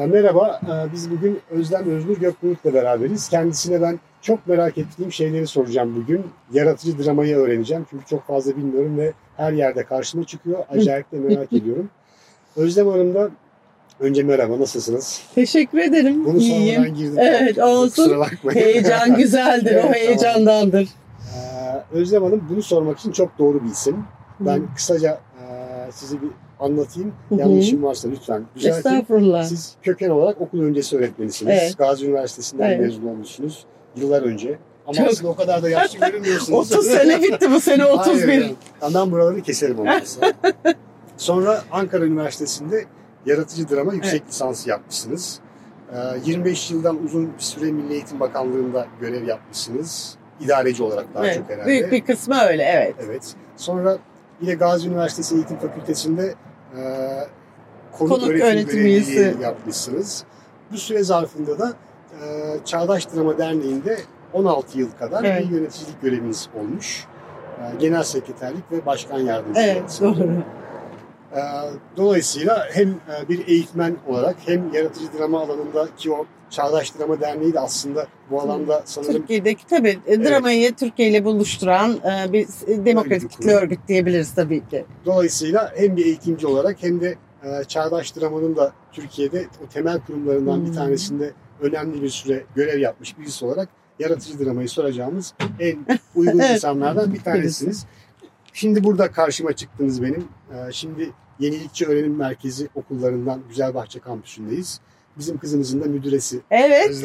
Ee, merhaba, ee, biz bugün Özlem Özgür Gökbuğut'la beraberiz. Kendisine ben çok merak ettiğim şeyleri soracağım bugün. Yaratıcı dramayı öğreneceğim çünkü çok fazla bilmiyorum ve her yerde karşıma çıkıyor. Acayip de merak ediyorum. Özlem Hanım da önce merhaba, nasılsınız? Teşekkür ederim. Bunu İyiyim. sonradan girdim. Evet olsun. Heyecan güzeldir. Evet, o heyecandandır. Ee, Özlem Hanım bunu sormak için çok doğru bir isim. Ben kısaca e, sizi bir anlatayım. Yanlışım varsa lütfen düzeltin. Estağfurullah. Siz köken olarak okul öncesi öğretmenisiniz. Evet. Gazi Üniversitesi'nden Evet. mezun olmuşsunuz. Yıllar önce. Ama Çok- aslında o kadar da yaşlı görünmüyorsunuz. 30 sene bitti bu sene 31. Hayır, yani. Ben buraları keserim olmazsa. Sonra Ankara Üniversitesi'nde yaratıcı drama yüksek lisansı yapmışsınız. Ee, 25 yıldan uzun bir süre Milli Eğitim Bakanlığı'nda görev yapmışsınız. İdareci olarak daha Evet, çok herhalde. Büyük bir kısmı öyle evet. Evet. Sonra yine Gazi Üniversitesi Eğitim Fakültesi'nde e, konuk, Konuk öğretim, üyesi. yapmışsınız. Bu süre zarfında da e, Çağdaş Drama Derneği'nde 16 yıl kadar Evet. bir yöneticilik göreviniz olmuş. E, genel sekreterlik ve başkan yardımcılığı. Evet doğru. E, dolayısıyla hem e, bir eğitmen olarak hem yaratıcı drama alanında ki o Çağdaş Drama Derneği de aslında bu alanda sanırım Türkiye'deki tabii e, dramayı Türkiye ile buluşturan e, bir demokratik kurum. örgüt diyebiliriz tabii ki. Dolayısıyla hem bir eğitimci olarak hem de e, Çağdaş Drama'nın da Türkiye'de o temel kurumlarından bir Hmm. tanesinde önemli bir süre görev yapmış birisi olarak yaratıcı dramayı soracağımız en uygun Evet. insanlardan bir tanesiniz. Şimdi burada karşıma çıktınız benim. E, şimdi Yenilikçi Öğrenim Merkezi okullarından Güzelbahçe kampüsündeyiz. Bizim kızımızın da müdüresi. Evet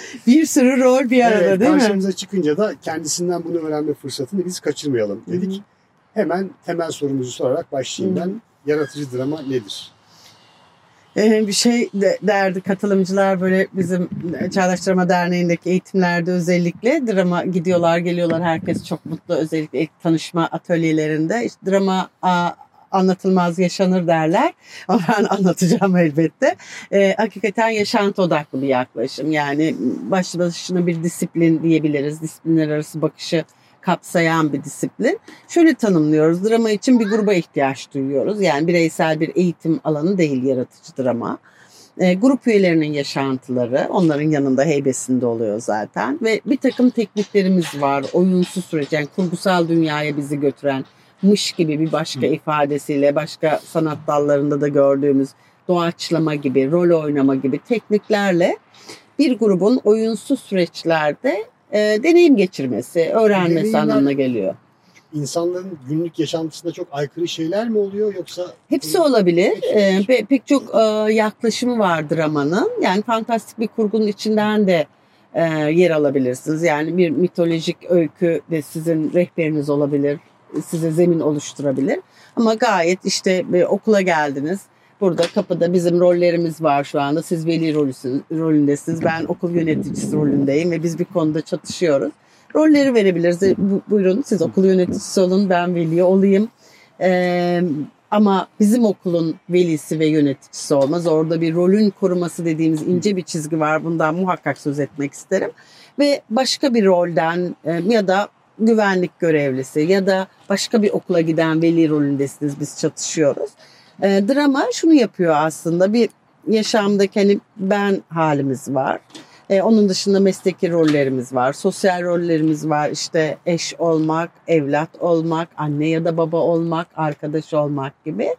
bir sürü rol bir arada Evet, değil mi? karşımıza çıkınca da kendisinden bunu öğrenme fırsatını biz kaçırmayalım dedik. Hı hı. Hemen temel sorumuzu sorarak başlayayım Hı hı. ben. Yaratıcı drama nedir? Ee, bir şey de, derdi katılımcılar böyle bizim Çağdaş Drama Derneği'ndeki eğitimlerde özellikle drama gidiyorlar geliyorlar herkes çok mutlu özellikle ilk tanışma atölyelerinde işte drama a, anlatılmaz yaşanır derler ama ben anlatacağım elbette. Ee, hakikaten yaşantı odaklı bir yaklaşım yani başlı başına bir disiplin diyebiliriz disiplinler arası bakışı kapsayan bir disiplin. Şöyle tanımlıyoruz. Drama için bir gruba ihtiyaç duyuyoruz. Yani bireysel bir eğitim alanı değil yaratıcı drama. E, grup üyelerinin yaşantıları onların yanında heybesinde oluyor zaten. Ve bir takım tekniklerimiz var. Oyunsu süreç yani kurgusal dünyaya bizi götüren mış gibi bir başka ifadesiyle başka sanat dallarında da gördüğümüz doğaçlama gibi, rol oynama gibi tekniklerle bir grubun oyunsu süreçlerde e, deneyim geçirmesi, öğrenmesi Deneyimler- anlamına geliyor. İnsanların günlük yaşantısında çok aykırı şeyler mi oluyor yoksa Hepsi olabilir. Peki. Ee, pe- pek çok e, yaklaşımı var dramanın. Yani fantastik bir kurgunun içinden de e, yer alabilirsiniz. Yani bir mitolojik öykü de sizin rehberiniz olabilir. Size zemin oluşturabilir. Ama gayet işte bir okula geldiniz. Burada kapıda bizim rollerimiz var şu anda. Siz veli rolüsün- rolündesiniz. Ben okul yöneticisi rolündeyim ve biz bir konuda çatışıyoruz. Rolleri verebiliriz. E, bu- Buyurun siz okul yöneticisi olun ben veli olayım. Ee, ama bizim okulun velisi ve yöneticisi olmaz. Orada bir rolün koruması dediğimiz ince bir çizgi var. Bundan muhakkak söz etmek isterim. Ve başka bir rolden e, ya da güvenlik görevlisi ya da başka bir okula giden veli rolündesiniz biz çatışıyoruz. E, drama şunu yapıyor aslında bir yaşamdaki hani ben halimiz var. E, onun dışında mesleki rollerimiz var, sosyal rollerimiz var. İşte eş olmak, evlat olmak, anne ya da baba olmak, arkadaş olmak gibi.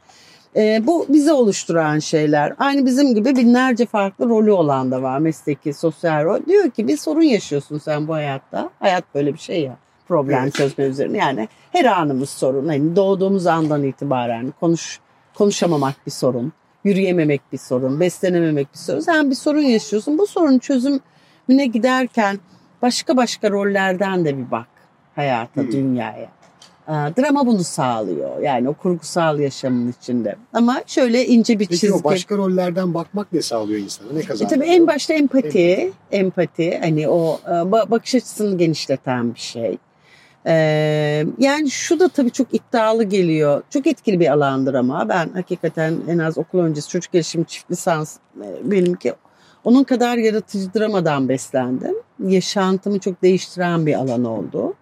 E, bu bizi oluşturan şeyler. Aynı bizim gibi binlerce farklı rolü olan da var mesleki, sosyal rol. Diyor ki bir sorun yaşıyorsun sen bu hayatta. Hayat böyle bir şey ya. Problem Evet. çözme üzerine. Yani her anımız sorun. Hani doğduğumuz andan itibaren konuş konuşamamak bir sorun yürüyememek bir sorun, beslenememek bir sorun. Sen bir sorun yaşıyorsun. Bu sorunun çözümüne giderken başka başka rollerden de bir bak hayata, Hmm. dünyaya. Aa, Drama bunu sağlıyor. Yani o kurgusal yaşamın içinde. Ama şöyle ince bir Peki çizgi. o başka rollerden bakmak ne sağlıyor insana? Ne E kazandırıyor? tabii en başta empati, empati hani o e, ba- bakış açısını genişleten bir şey. Ee, yani şu da tabii çok iddialı geliyor. Çok etkili bir alandır ama ben hakikaten en az okul öncesi çocuk gelişimi çift lisans benimki onun kadar yaratıcı dramadan beslendim. Yaşantımı çok değiştiren bir alan oldu.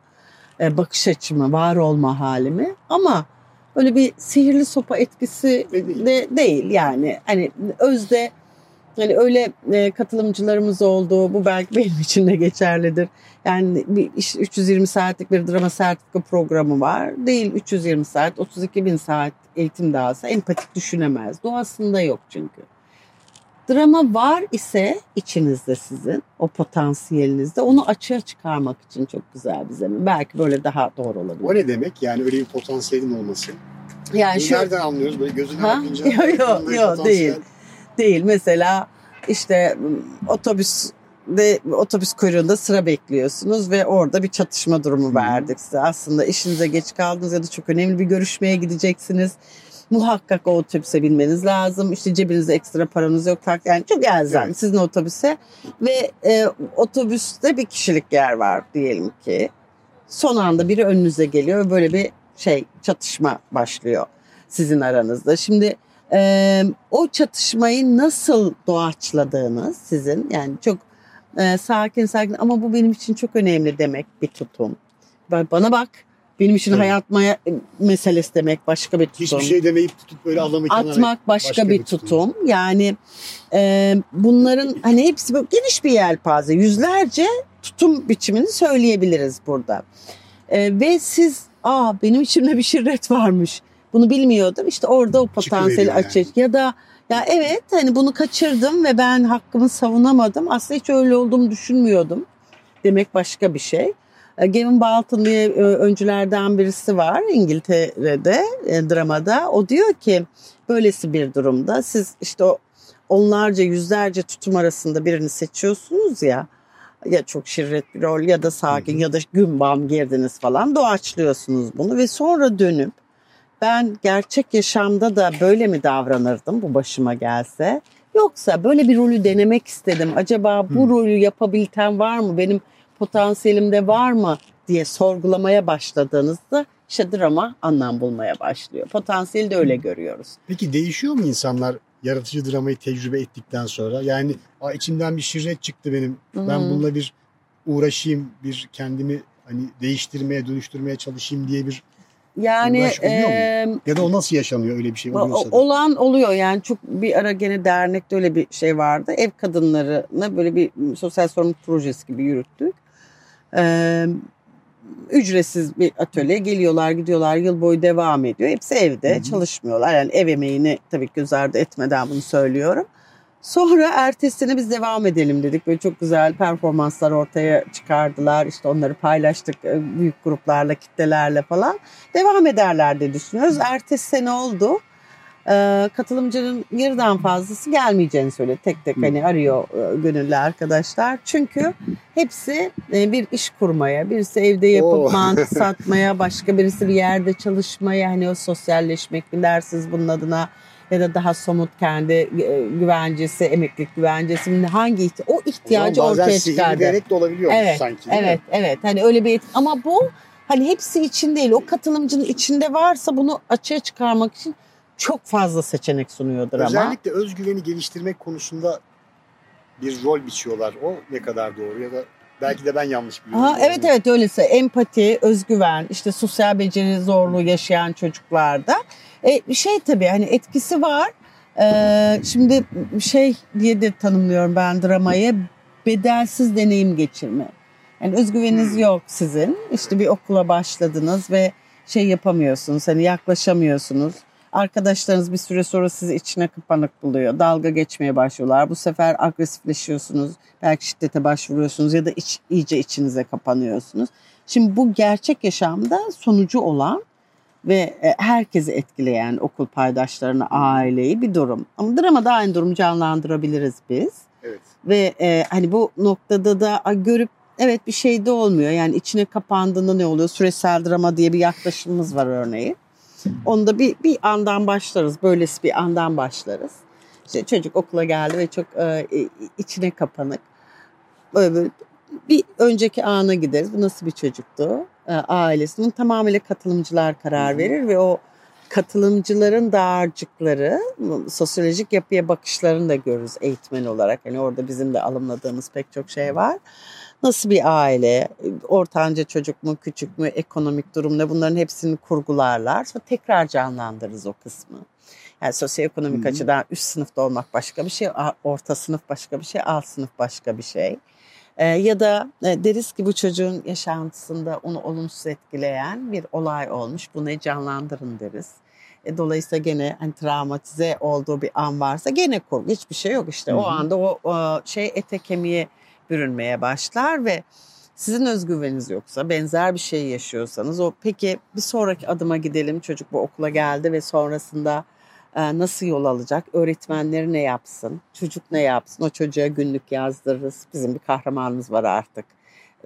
Ee, bakış açımı, var olma halimi ama öyle bir sihirli sopa etkisi de değil yani. Hani özde Hani öyle e, katılımcılarımız oldu. Bu belki benim için de geçerlidir. Yani bir iş, 320 saatlik bir drama sertifika programı var. Değil 320 saat, 32 bin saat eğitim dağısı empatik düşünemez. Doğasında yok çünkü. Drama var ise içinizde sizin, o potansiyelinizde onu açığa çıkarmak için çok güzel bir zemin. Belki böyle daha doğru olabilir. O ne demek? Yani öyle bir potansiyelin olması. Yani Bunu şu nereden anlıyoruz? Böyle gözüne bakınca. Yok, yok, potansiyel- değil. değil. Mesela işte otobüs de otobüs kuyruğunda sıra bekliyorsunuz ve orada bir çatışma durumu verdik size. Aslında işinize geç kaldınız ya da çok önemli bir görüşmeye gideceksiniz. Muhakkak o otobüse binmeniz lazım. İşte cebinizde ekstra paranız yok. Yani çok elzem Evet. sizin otobüse. Ve e, otobüste bir kişilik yer var diyelim ki. Son anda biri önünüze geliyor ve böyle bir şey çatışma başlıyor sizin aranızda. Şimdi e, o çatışmayı nasıl doğaçladığınız sizin yani çok e, sakin sakin ama bu benim için çok önemli demek bir tutum. Ba- Bana bak benim için Evet. hayat maya meselesi demek başka bir tutum. Hiçbir şey demeyip tutup böyle kenara Atmak başka, başka bir tutum. tutum. Yani e, bunların hani hepsi böyle geniş bir yelpaze. Yüzlerce tutum biçimini söyleyebiliriz burada. E, ve siz aa benim içimde bir şirret varmış. Bunu bilmiyordum. İşte orada o potansiyeli Çıkıveriyor açıyor. Ya da ya evet hani bunu kaçırdım ve ben hakkımı savunamadım. Aslında hiç öyle olduğumu düşünmüyordum. Demek başka bir şey. E, Gavin Balton diye e, öncülerden birisi var İngiltere'de e, dramada. O diyor ki böylesi bir durumda siz işte o onlarca yüzlerce tutum arasında birini seçiyorsunuz ya ya çok şirret bir rol ya da sakin ya da gümbam girdiniz falan doğaçlıyorsunuz bunu ve sonra dönüp ben gerçek yaşamda da böyle mi davranırdım bu başıma gelse yoksa böyle bir rolü denemek istedim acaba bu Hı. rolü yapabilten var mı benim potansiyelimde var mı diye sorgulamaya başladığınızda işte drama anlam bulmaya başlıyor. Potansiyeli de öyle görüyoruz. Peki değişiyor mu insanlar yaratıcı dramayı tecrübe ettikten sonra? Yani içimden bir şirret çıktı benim. Ben Hı. bununla bir uğraşayım, bir kendimi hani değiştirmeye, dönüştürmeye çalışayım diye bir Yani eee, ya da o nasıl yaşanıyor öyle bir şey oluyorsa da. Olan oluyor yani çok bir ara gene dernekte öyle bir şey vardı. Ev kadınlarına böyle bir sosyal sorumluluk projesi gibi yürüttük. Ee, ücretsiz bir atölye geliyorlar gidiyorlar yıl boyu devam ediyor. Hepsi evde Hı hı. çalışmıyorlar yani ev emeğini tabii ki göz ardı etmeden bunu söylüyorum. Sonra ertesine biz devam edelim dedik. Böyle çok güzel performanslar ortaya çıkardılar. İşte onları paylaştık e, büyük gruplarla, kitlelerle falan. Devam ederler diye düşünüyoruz. Ertesi sene oldu. Ee, katılımcının yarıdan fazlası gelmeyeceğini söyledi. Tek tek hani arıyor e, gönüllü arkadaşlar. Çünkü hepsi e, bir iş kurmaya, birisi evde yapıp mantı satmaya, başka birisi bir yerde çalışmaya, hani o sosyalleşmek bilersiniz bunun adına ya da daha somut kendi e, güvencesi, emeklilik güvencesi hangi ihti- o O ihtiyacı bazen ortaya çıkardı. değnek de olabiliyor Evet, sanki. değil mi? Evet, evet. Hani öyle bir ama bu hani hepsi için değil. O katılımcının içinde varsa bunu açığa çıkarmak için çok fazla seçenek sunuyordur ama. Özellikle özgüveni geliştirmek konusunda bir rol biçiyorlar. O ne kadar doğru ya da belki de ben yanlış biliyorum. Ha, evet evet öyleyse empati, özgüven, işte sosyal beceri zorluğu yaşayan çocuklarda e, şey tabii hani etkisi var. Ee, şimdi şey diye de tanımlıyorum ben dramayı bedelsiz deneyim geçirme. Yani özgüveniniz Hmm. yok sizin. İşte bir okula başladınız ve şey yapamıyorsunuz. Hani yaklaşamıyorsunuz. Arkadaşlarınız bir süre sonra sizi içine kapanık buluyor. Dalga geçmeye başlıyorlar. Bu sefer agresifleşiyorsunuz. Belki şiddete başvuruyorsunuz ya da iç, iyice içinize kapanıyorsunuz. Şimdi bu gerçek yaşamda sonucu olan ve e, herkesi etkileyen okul paydaşlarını, aileyi bir durum. Ama dramada aynı durumu canlandırabiliriz biz. Evet. Ve e, hani bu noktada da a, görüp evet bir şey de olmuyor. Yani içine kapandığında ne oluyor? Süresel drama diye bir yaklaşımımız var örneğin. Onda bir, bir andan başlarız. Böylesi bir andan başlarız. İşte çocuk okula geldi ve çok e, içine kapanık. Böyle, böyle bir önceki ana gideriz. Bu nasıl bir çocuktu? E, ailesinin tamamıyla katılımcılar karar verir ve o katılımcıların dağarcıkları, sosyolojik yapıya bakışlarını da görürüz eğitmen olarak. Hani orada bizim de alımladığımız pek çok şey var. Nasıl bir aile, ortanca çocuk mu, küçük mü, ekonomik durum ne bunların hepsini kurgularlar. Sonra tekrar canlandırırız o kısmı. Yani sosyoekonomik Hı hı. açıdan üst sınıfta olmak başka bir şey, orta sınıf başka bir şey, alt sınıf başka bir şey. Ee, ya da e, deriz ki bu çocuğun yaşantısında onu olumsuz etkileyen bir olay olmuş. Bunu canlandırın deriz. E, dolayısıyla gene hani travmatize olduğu bir an varsa gene korku. Hiçbir şey yok işte. Hı O anda o, o şey ete kemiğe bürünmeye başlar ve sizin özgüveniniz yoksa benzer bir şey yaşıyorsanız o peki bir sonraki adıma gidelim çocuk bu okula geldi ve sonrasında e, nasıl yol alacak öğretmenleri ne yapsın çocuk ne yapsın o çocuğa günlük yazdırırız bizim bir kahramanımız var artık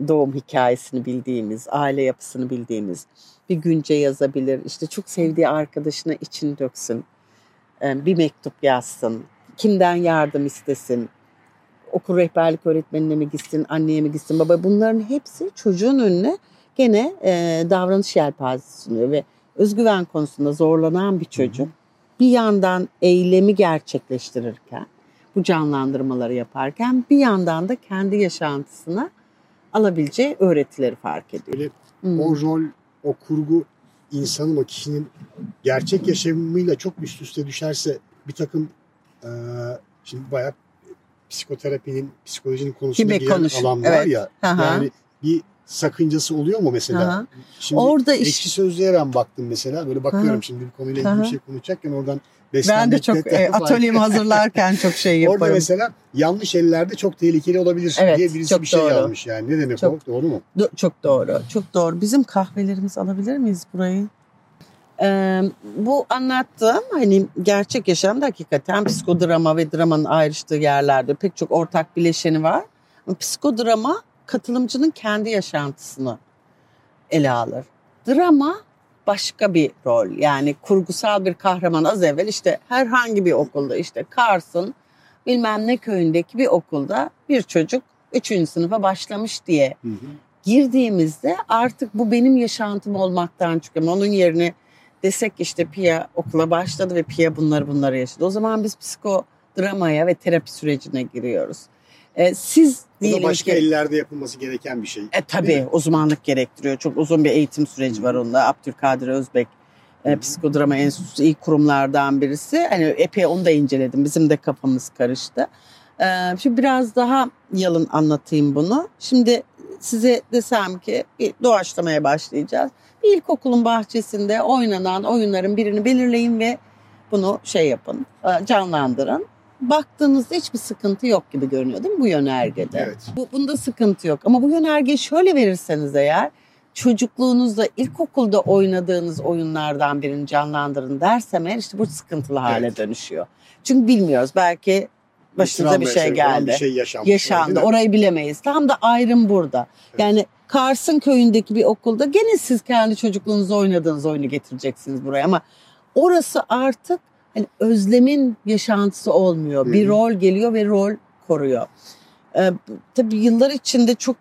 doğum hikayesini bildiğimiz aile yapısını bildiğimiz bir günce yazabilir işte çok sevdiği arkadaşına için döksün e, bir mektup yazsın kimden yardım istesin okul rehberlik öğretmenine mi gitsin, anneye mi gitsin, baba bunların hepsi çocuğun önüne gene e, davranış yelpazesi sunuyor ve özgüven konusunda zorlanan bir çocuk bir yandan eylemi gerçekleştirirken, bu canlandırmaları yaparken bir yandan da kendi yaşantısına alabileceği öğretileri fark ediyor. Böyle Hmm. o rol, o kurgu insanın, o kişinin gerçek yaşamıyla çok üst üste düşerse bir takım e, şimdi bayağı psikoterapinin, psikolojinin konusuna Gibi giren konuş, alanlar evet. ya. Hı. Yani bir sakıncası oluyor mu mesela? Hı. Şimdi Orada iş- ekşi sözlüğe ben baktım mesela. Böyle bakıyorum hı. şimdi bir konuyla ilgili bir şey konuşacakken oradan Ben de çok e, atölyemi hazırlarken çok şey Orada yaparım. mesela yanlış ellerde çok tehlikeli olabilir Evet, diye birisi bir şey doğru. yazmış yani. Ne demek Çok- o? Doğru mu? Do- Çok doğru, çok doğru. Bizim kahvelerimizi alabilir miyiz burayı? Ee, bu anlattığım hani gerçek yaşamda hakikaten psikodrama ve dramanın ayrıştığı yerlerde pek çok ortak bileşeni var. Ama psikodrama katılımcının kendi yaşantısını ele alır. Drama başka bir rol. Yani kurgusal bir kahraman az evvel işte herhangi bir okulda işte Kars'ın bilmem ne köyündeki bir okulda bir çocuk 3. sınıfa başlamış diye Hı hı. girdiğimizde artık bu benim yaşantım olmaktan çıkıyor. Onun yerine desek işte Pia okula başladı ve Pia bunları bunları yaşadı. O zaman biz psikodramaya ve terapi sürecine giriyoruz. Ee, siz Bu da diyelim başka ki... ellerde yapılması gereken bir şey. E tabii uzmanlık gerektiriyor. Çok uzun bir eğitim süreci var onda. Abdülkadir Özbek e, Psikodrama Enstitüsü ilk kurumlardan birisi. Hani epey onu da inceledim. Bizim de kafamız karıştı. E, şimdi biraz daha yalın anlatayım bunu. Şimdi size desem ki bir doğaçlamaya başlayacağız. Bir ilkokulun bahçesinde oynanan oyunların birini belirleyin ve bunu şey yapın, e, canlandırın. Baktığınızda hiçbir sıkıntı yok gibi görünüyor değil mi bu yönergede? Evet. Bu, bunda sıkıntı yok. Ama bu yönergeyi şöyle verirseniz eğer çocukluğunuzda ilkokulda oynadığınız oyunlardan birini canlandırın dersem eğer işte bu sıkıntılı hale Evet. dönüşüyor. Çünkü bilmiyoruz belki başınıza bir şey geldi. Bir şey yaşandı. mi? Orayı bilemeyiz. Tam da ayrım burada. Evet. Yani Kars'ın köyündeki bir okulda gene siz kendi çocukluğunuzda oynadığınız oyunu getireceksiniz buraya ama orası artık hani özlemin yaşantısı olmuyor. Hı Bir rol geliyor ve rol koruyor. Ee, tabii yıllar içinde çok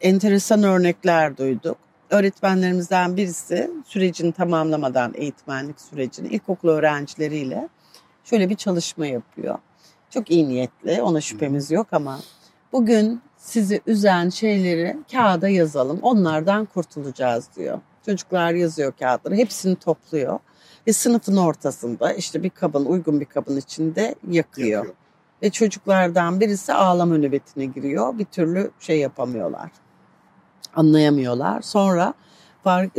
enteresan örnekler duyduk. Öğretmenlerimizden birisi sürecini tamamlamadan eğitmenlik sürecini ilkokul öğrencileriyle şöyle bir çalışma yapıyor. Çok iyi niyetli ona şüphemiz yok ama bugün sizi üzen şeyleri kağıda yazalım onlardan kurtulacağız diyor. Çocuklar yazıyor kağıtları hepsini topluyor ve sınıfın ortasında işte bir kabın uygun bir kabın içinde yakıyor. Yapıyor. Ve çocuklardan birisi ağlama nöbetine giriyor. Bir türlü şey yapamıyorlar. Anlayamıyorlar. Sonra fark,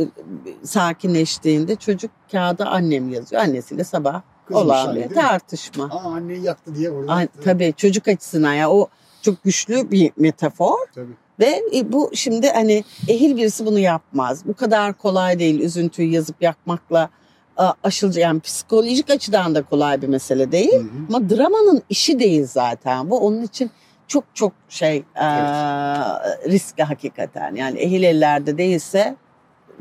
sakinleştiğinde çocuk kağıda annem yazıyor. Annesiyle sabah Olan bir tartışma. Aa anneyi yaktı diye orada. Ay, tabii çocuk açısından ya o çok güçlü bir metafor Tabii. ve e, bu şimdi hani ehil birisi bunu yapmaz. Bu kadar kolay değil üzüntüyü yazıp yakmakla aşılacak yani psikolojik açıdan da kolay bir mesele değil. Hı hı. Ama dramanın işi değil zaten. Bu onun için çok çok şey e, riskli hakikaten. Yani ehil ellerde değilse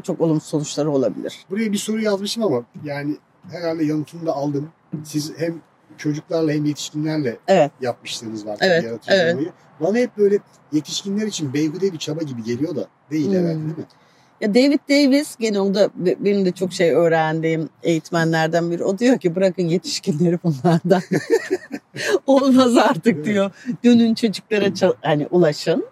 çok olumsuz sonuçları olabilir. Buraya bir soru yazmışım ama yani herhalde yanıtını da aldım. Siz hem çocuklarla hem yetişkinlerle Evet. yapmışlığınız var. Evet, evet. olmayı. Bana hep böyle yetişkinler için beyhude bir çaba gibi geliyor da değil Hmm. herhalde değil mi? Ya David Davis gene o da be- benim de çok şey öğrendiğim eğitmenlerden biri. O diyor ki bırakın yetişkinleri bunlardan. Olmaz artık diyor. Dönün çocuklara çal- hani ulaşın.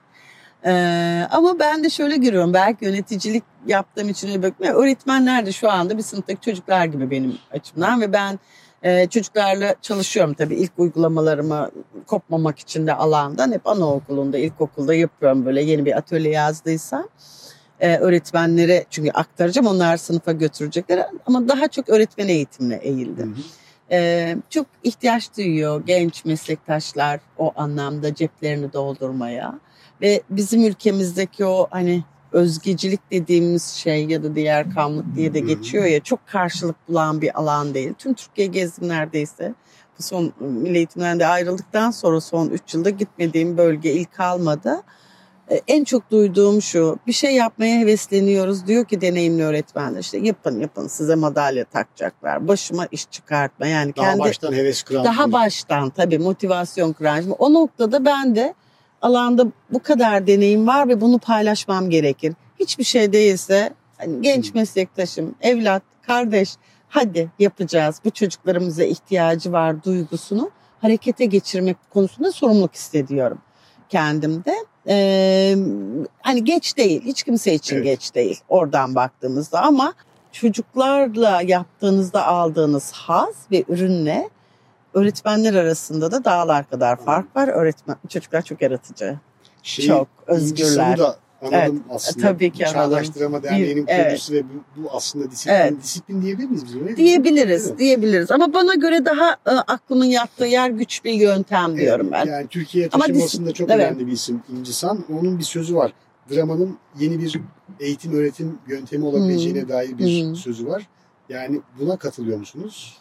Ee, ama ben de şöyle görüyorum. Belki yöneticilik yaptığım için öyle bakmıyorum. Öğretmenler de şu anda bir sınıftaki çocuklar gibi benim açımdan ve ben Ee, çocuklarla çalışıyorum tabii ilk uygulamalarımı kopmamak için de alandan hep anaokulunda, ilkokulda yapıyorum böyle yeni bir atölye yazdıysam. Ee, öğretmenlere çünkü aktaracağım onlar sınıfa götürecekler ama daha çok öğretmen eğitimine eğildim. Hı hı. Ee, çok ihtiyaç duyuyor genç meslektaşlar o anlamda ceplerini doldurmaya ve bizim ülkemizdeki o hani özgecilik dediğimiz şey ya da diğer kamlık diye de geçiyor ya çok karşılık bulan bir alan değil. Tüm Türkiye gezdim neredeyse. Bu son milli eğitimden de ayrıldıktan sonra son 3 yılda gitmediğim bölge ilk kalmadı. Ee, En çok duyduğum şu bir şey yapmaya hevesleniyoruz diyor ki deneyimli öğretmenler işte yapın yapın size madalya takacaklar başıma iş çıkartma yani Daha kendi baştan heves kıran. daha baştan tabii motivasyon kıran. Şimdi O noktada ben de alanda bu kadar deneyim var ve bunu paylaşmam gerekir. Hiçbir şey değilse hani genç meslektaşım, evlat, kardeş hadi yapacağız. Bu çocuklarımıza ihtiyacı var duygusunu harekete geçirmek konusunda sorumluluk hissediyorum kendimde. Ee, hani geç değil, hiç kimse için Evet. geç değil oradan baktığımızda ama çocuklarla yaptığınızda aldığınız haz ve ürünle öğretmenler arasında da dağlar kadar fark var. Öğretmen çocuklar çok yaratıcı, Şeyi, çok özgürler. da anladım aslında. tabii ki. Çağdaştırma Derneği'nin Bir- evet. kurucusu ve bu, bu aslında disiplin, Evet. disiplin diyebilir miyiz biz buna? Diyebiliriz, Evet. diyebiliriz. Ama bana göre daha e, aklımın yattığı yer güç bir yöntem diyorum ben. Yani taşınmasında dis- çok evet. önemli bir isim İnci San. Onun bir sözü var. Dramanın yeni bir eğitim öğretim yöntemi olabileceğine dair bir Hmm. sözü var. Yani buna katılıyor musunuz?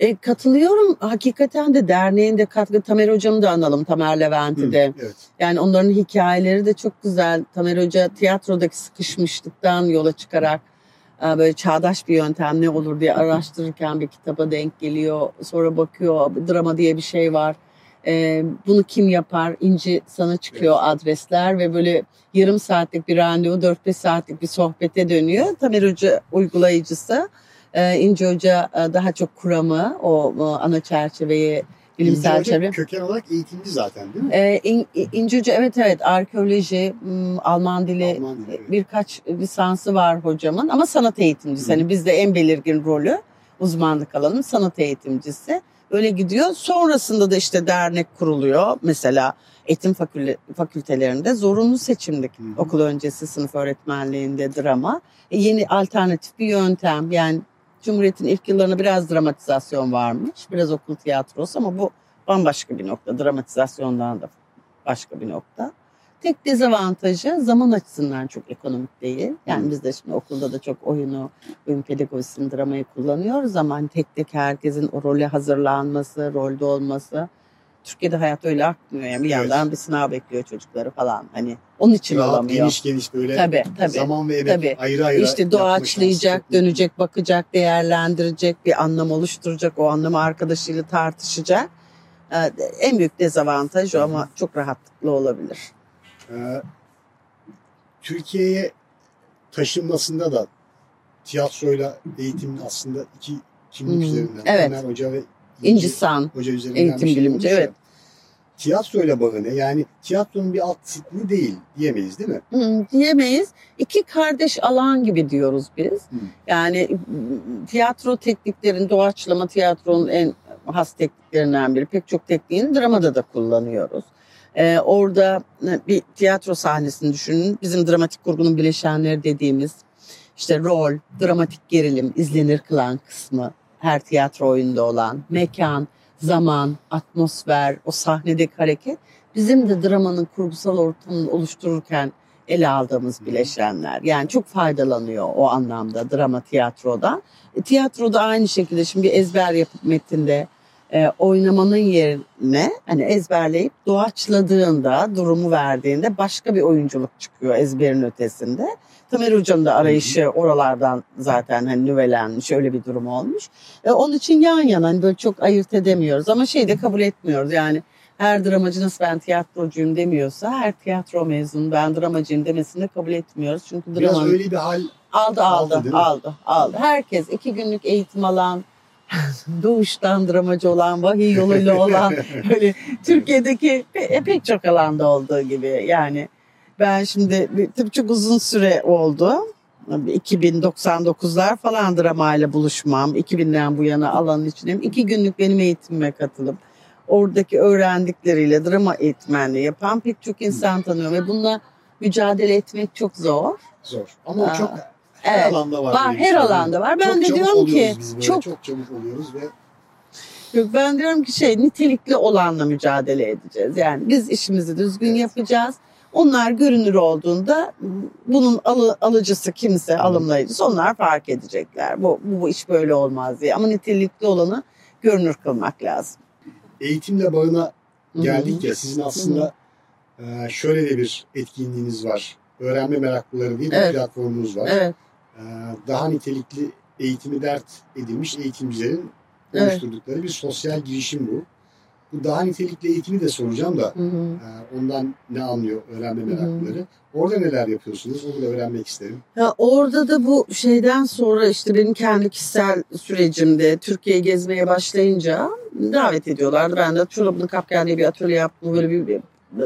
E, katılıyorum. Hakikaten de derneğin de katkı. Tamer Hocam'ı da analım. Tamer Levent'i Hı, de. Evet. Yani onların hikayeleri de çok güzel. Tamer Hoca tiyatrodaki sıkışmışlıktan yola çıkarak e, böyle çağdaş bir yöntem ne olur diye araştırırken bir kitaba denk geliyor. Sonra bakıyor drama diye bir şey var. E, bunu kim yapar? İnci sana çıkıyor adresler ve böyle yarım saatlik bir randevu 4-5 saatlik bir sohbete dönüyor. Tamer Hoca uygulayıcısı. E, İnci Hoca e, daha çok kuramı, o, ana çerçeveyi, bilimsel Hoca çevre. köken olarak eğitimci zaten değil mi? Ee, İn- İnci Hoca evet evet arkeoloji, hmm, Alman dili Alman dili, evet. birkaç lisansı var hocamın ama sanat eğitimcisi. Hı. Hani bizde en belirgin rolü uzmanlık alanım sanat eğitimcisi. Öyle gidiyor. Sonrasında da işte dernek kuruluyor. Mesela eğitim fakülte, fakültelerinde zorunlu seçimlik hı. okul öncesi sınıf öğretmenliğinde drama. E, yeni alternatif bir yöntem. Yani Cumhuriyet'in ilk yıllarında biraz dramatizasyon varmış. Biraz okul tiyatrosu ama bu bambaşka bir nokta. Dramatizasyondan da başka bir nokta. Tek dezavantajı zaman açısından çok ekonomik değil. Yani biz de şimdi okulda da çok oyunu, oyun pedagojisini, dramayı kullanıyoruz ama hani tek tek herkesin o role hazırlanması, rolde olması. Türkiye'de hayat öyle akmıyor. Yani bir Evet. yandan bir sınav bekliyor çocukları falan. Hani onun için Rahat, olamıyor. geniş geniş böyle Tabii tabii. zaman ve emek Tabii. ayrı ayrı İşte doğaçlayacak, dönecek, bakacak, değerlendirecek, bir anlam oluşturacak, o anlamı arkadaşıyla tartışacak. Ee, En büyük dezavantaj o ama çok rahatlıkla olabilir. Ee, Türkiye'ye taşınmasında da tiyatroyla eğitimin aslında iki kimlik Hmm, üzerinden. evet. Taner Hoca ve İncisan, Hoca üzerinden eğitim şey bilimci, olmuş evet. Tiyatroyla bağı ne? Yani tiyatronun bir alt disiplini değil diyemeyiz değil mi? Hmm, diyemeyiz. İki kardeş alan gibi diyoruz biz. Hmm. Yani hmm, tiyatro tekniklerin, doğaçlama tiyatronun en has tekniklerinden biri. Pek çok tekniğini dramada da kullanıyoruz. Ee, orada e, bir tiyatro sahnesini düşünün. Bizim dramatik kurgunun bileşenleri dediğimiz işte rol, dramatik gerilim, izlenir kılan kısmı her tiyatro oyunda olan mekan, zaman, atmosfer, o sahnedeki hareket bizim de dramanın kurgusal ortamını oluştururken ele aldığımız bileşenler. Yani çok faydalanıyor o anlamda drama tiyatrodan. E, tiyatroda aynı şekilde şimdi ezber yapıp metinde e, oynamanın yerine hani ezberleyip doğaçladığında, durumu verdiğinde başka bir oyunculuk çıkıyor ezberin ötesinde. Tamer Hoca'nın da arayışı oralardan zaten hani nüvelenmiş öyle bir durum olmuş. E, onun için yan yana hani böyle çok ayırt edemiyoruz ama şey de kabul etmiyoruz yani her dramacı nasıl ben tiyatrocuyum demiyorsa her tiyatro mezunu ben dramacıyım demesini de kabul etmiyoruz. Çünkü Biraz öyle bir hal aldı Aldı, aldı aldı aldı. Herkes iki günlük eğitim alan doğuştan dramacı olan, vahiy yoluyla olan böyle Türkiye'deki pe- pek çok alanda olduğu gibi yani ben şimdi tabii çok uzun süre oldu. 2099'lar falan dramayla buluşmam. 2000'den bu yana alanın içindeyim. İki günlük benim eğitimime katılıp oradaki öğrendikleriyle drama eğitmenliği yapan pek çok insan tanıyorum ve bununla mücadele etmek çok zor. Zor. Ama Aa, çok her evet. alanda var. Var her alanda var. Ben çok de diyorum ki çok çok çabuk oluyoruz ve Yok ben diyorum ki şey nitelikli olanla mücadele edeceğiz. Yani biz işimizi düzgün Evet. yapacağız. Onlar görünür olduğunda bunun alı, alıcısı kimse, alımlayıcısı onlar fark edecekler. Bu, bu, bu iş böyle olmaz diye. Ama nitelikli olanı görünür kılmak lazım. eğitimle bağına geldik ya sizin aslında şöyle de bir etkinliğiniz var. Öğrenme meraklıları diye bir Evet. platformunuz var. Evet. E, Daha nitelikli eğitimi dert edilmiş eğitimcilerin Evet. oluşturdukları bir sosyal girişim bu. Bu daha nitelikli eğitimi de soracağım da Hı hı. e, ondan ne anlıyor öğrenme hı. meraklıları. Orada neler yapıyorsunuz? Onu da öğrenmek isterim. Ya orada da bu şeyden sonra işte benim kendi kişisel sürecimde Türkiye'yi gezmeye başlayınca davet ediyorlardı. Ben de çorabını kapken diye bir atölye yaptım. Böyle bir, bir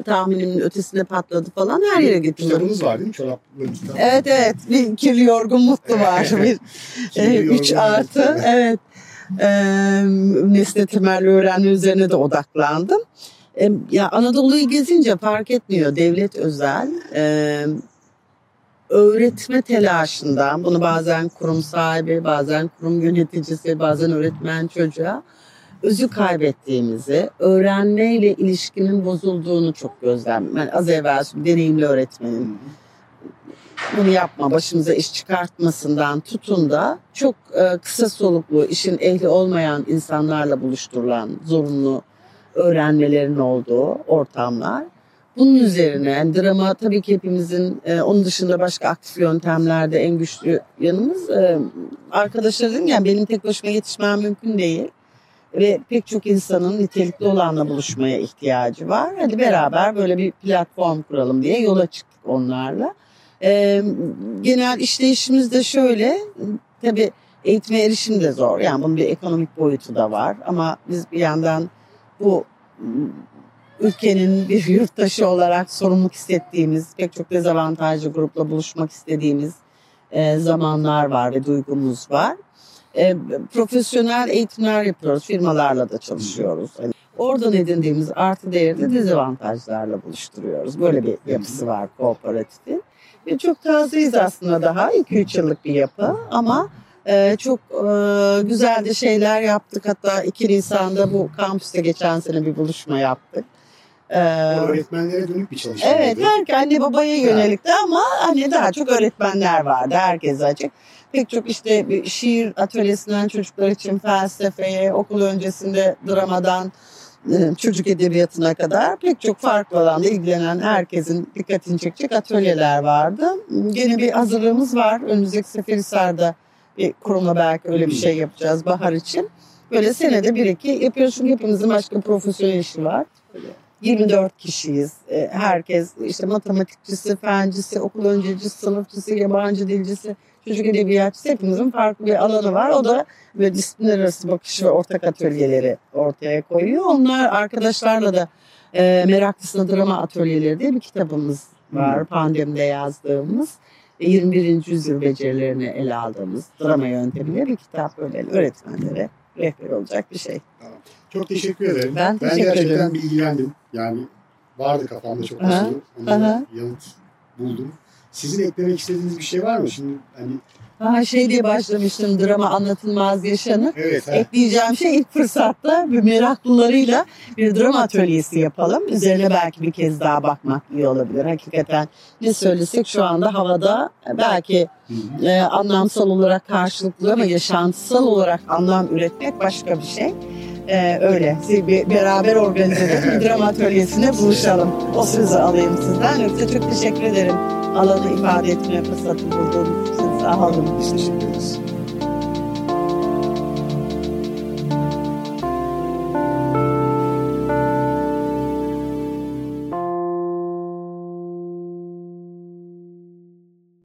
tahminimin ötesinde patladı falan. Her yere gittim. Kitabınız var değil mi? Çoraplı kitap. Evet evet bir kirli yorgun mutlu var. bir e, üç artı evet. E, nesne temelli öğrenme üzerine de odaklandım. E, ya Anadolu'yu gezince fark etmiyor devlet özel. E, öğretme telaşından bunu bazen kurum sahibi, bazen kurum yöneticisi, bazen öğretmen çocuğa özü kaybettiğimizi, öğrenmeyle ilişkinin bozulduğunu çok gözlem. Yani az evvel deneyimli öğretmenin bunu yapma başımıza iş çıkartmasından tutun da çok e, kısa soluklu işin ehli olmayan insanlarla buluşturulan zorunlu öğrenmelerin olduğu ortamlar. Bunun üzerine yani drama tabii ki hepimizin e, onun dışında başka aktif yöntemlerde en güçlü yanımız e, arkadaşlar dedim yani benim tek başıma yetişmem mümkün değil ve pek çok insanın nitelikli olanla buluşmaya ihtiyacı var. Hadi beraber böyle bir platform kuralım diye yola çıktık onlarla. Ee, genel işleyişimiz de şöyle, tabii eğitime erişim de zor. Yani bunun bir ekonomik boyutu da var. Ama biz bir yandan bu m, ülkenin bir yurttaşı olarak sorumluluk hissettiğimiz, pek çok dezavantajlı grupla buluşmak istediğimiz e, zamanlar var ve duygumuz var. E, profesyonel eğitimler yapıyoruz, firmalarla da çalışıyoruz. Hani oradan edindiğimiz artı değeri de dezavantajlarla buluşturuyoruz. Böyle bir yapısı var kooperatifin. E, çok tazeyiz aslında daha. 2-3 yıllık bir yapı ama e, çok e, güzel de şeyler yaptık. Hatta 2 Nisan'da bu kampüste geçen sene bir buluşma yaptık. E, öğretmenlere dönük bir çalışma. Evet, her anne babaya yönelikti ama hani daha çok öğretmenler vardı, herkes açık. Pek çok işte şiir atölyesinden çocuklar için felsefeye, okul öncesinde dramadan e, çocuk edebiyatına kadar pek çok farklı alanda ilgilenen herkesin dikkatini çekecek atölyeler vardı. Gene bir hazırlığımız var. Önümüzdeki Seferihisar'da bir kurumla belki öyle bir şey yapacağız bahar için. Böyle senede bir iki yapıyoruz çünkü hepimizin başka profesyonel işi var. 24 kişiyiz. E, Herkes işte matematikçisi, fencisi, okul öncesi, sınıfçısı, yabancı dilcisi, çocuk edebiyatçısı hepimizin farklı bir alanı var. O da böyle disiplinler arası bakış ve ortak atölyeleri ortaya koyuyor. Onlar arkadaşlarla da e, Meraklısına Drama Atölyeleri diye bir kitabımız var. Pandemide yazdığımız. ve 21. yüzyıl becerilerini ele aldığımız drama yöntemiyle bir kitap böyle öğretmenlere rehber olacak bir şey. Çok teşekkür ederim. Ben teşekkür gerçekten ederim. bilgilendim. Yani vardı kafamda çok aha. yanıt buldum. Sizin eklemek istediğiniz bir şey var mı? Şimdi hani Ha şey diye başlamıştım drama anlatılmaz yaşanır. evet ha, Ekleyeceğim şey ilk fırsatta bir meraklılarıyla bir drama atölyesi yapalım. Üzerine belki bir kez daha bakmak iyi olabilir. Hakikaten ne söylesek şu anda havada belki e, anlamsal olarak karşılıklı ama yaşantısal olarak anlam üretmek başka bir şey. E, öyle bir beraber organize edip bir drama atölyesinde buluşalım. O sözü alayım sizden. Yoksa çok teşekkür ederim. Alanı ifade etmeye fırsatı bulduğunuz için sağ olun. Biz teşekkür ederiz.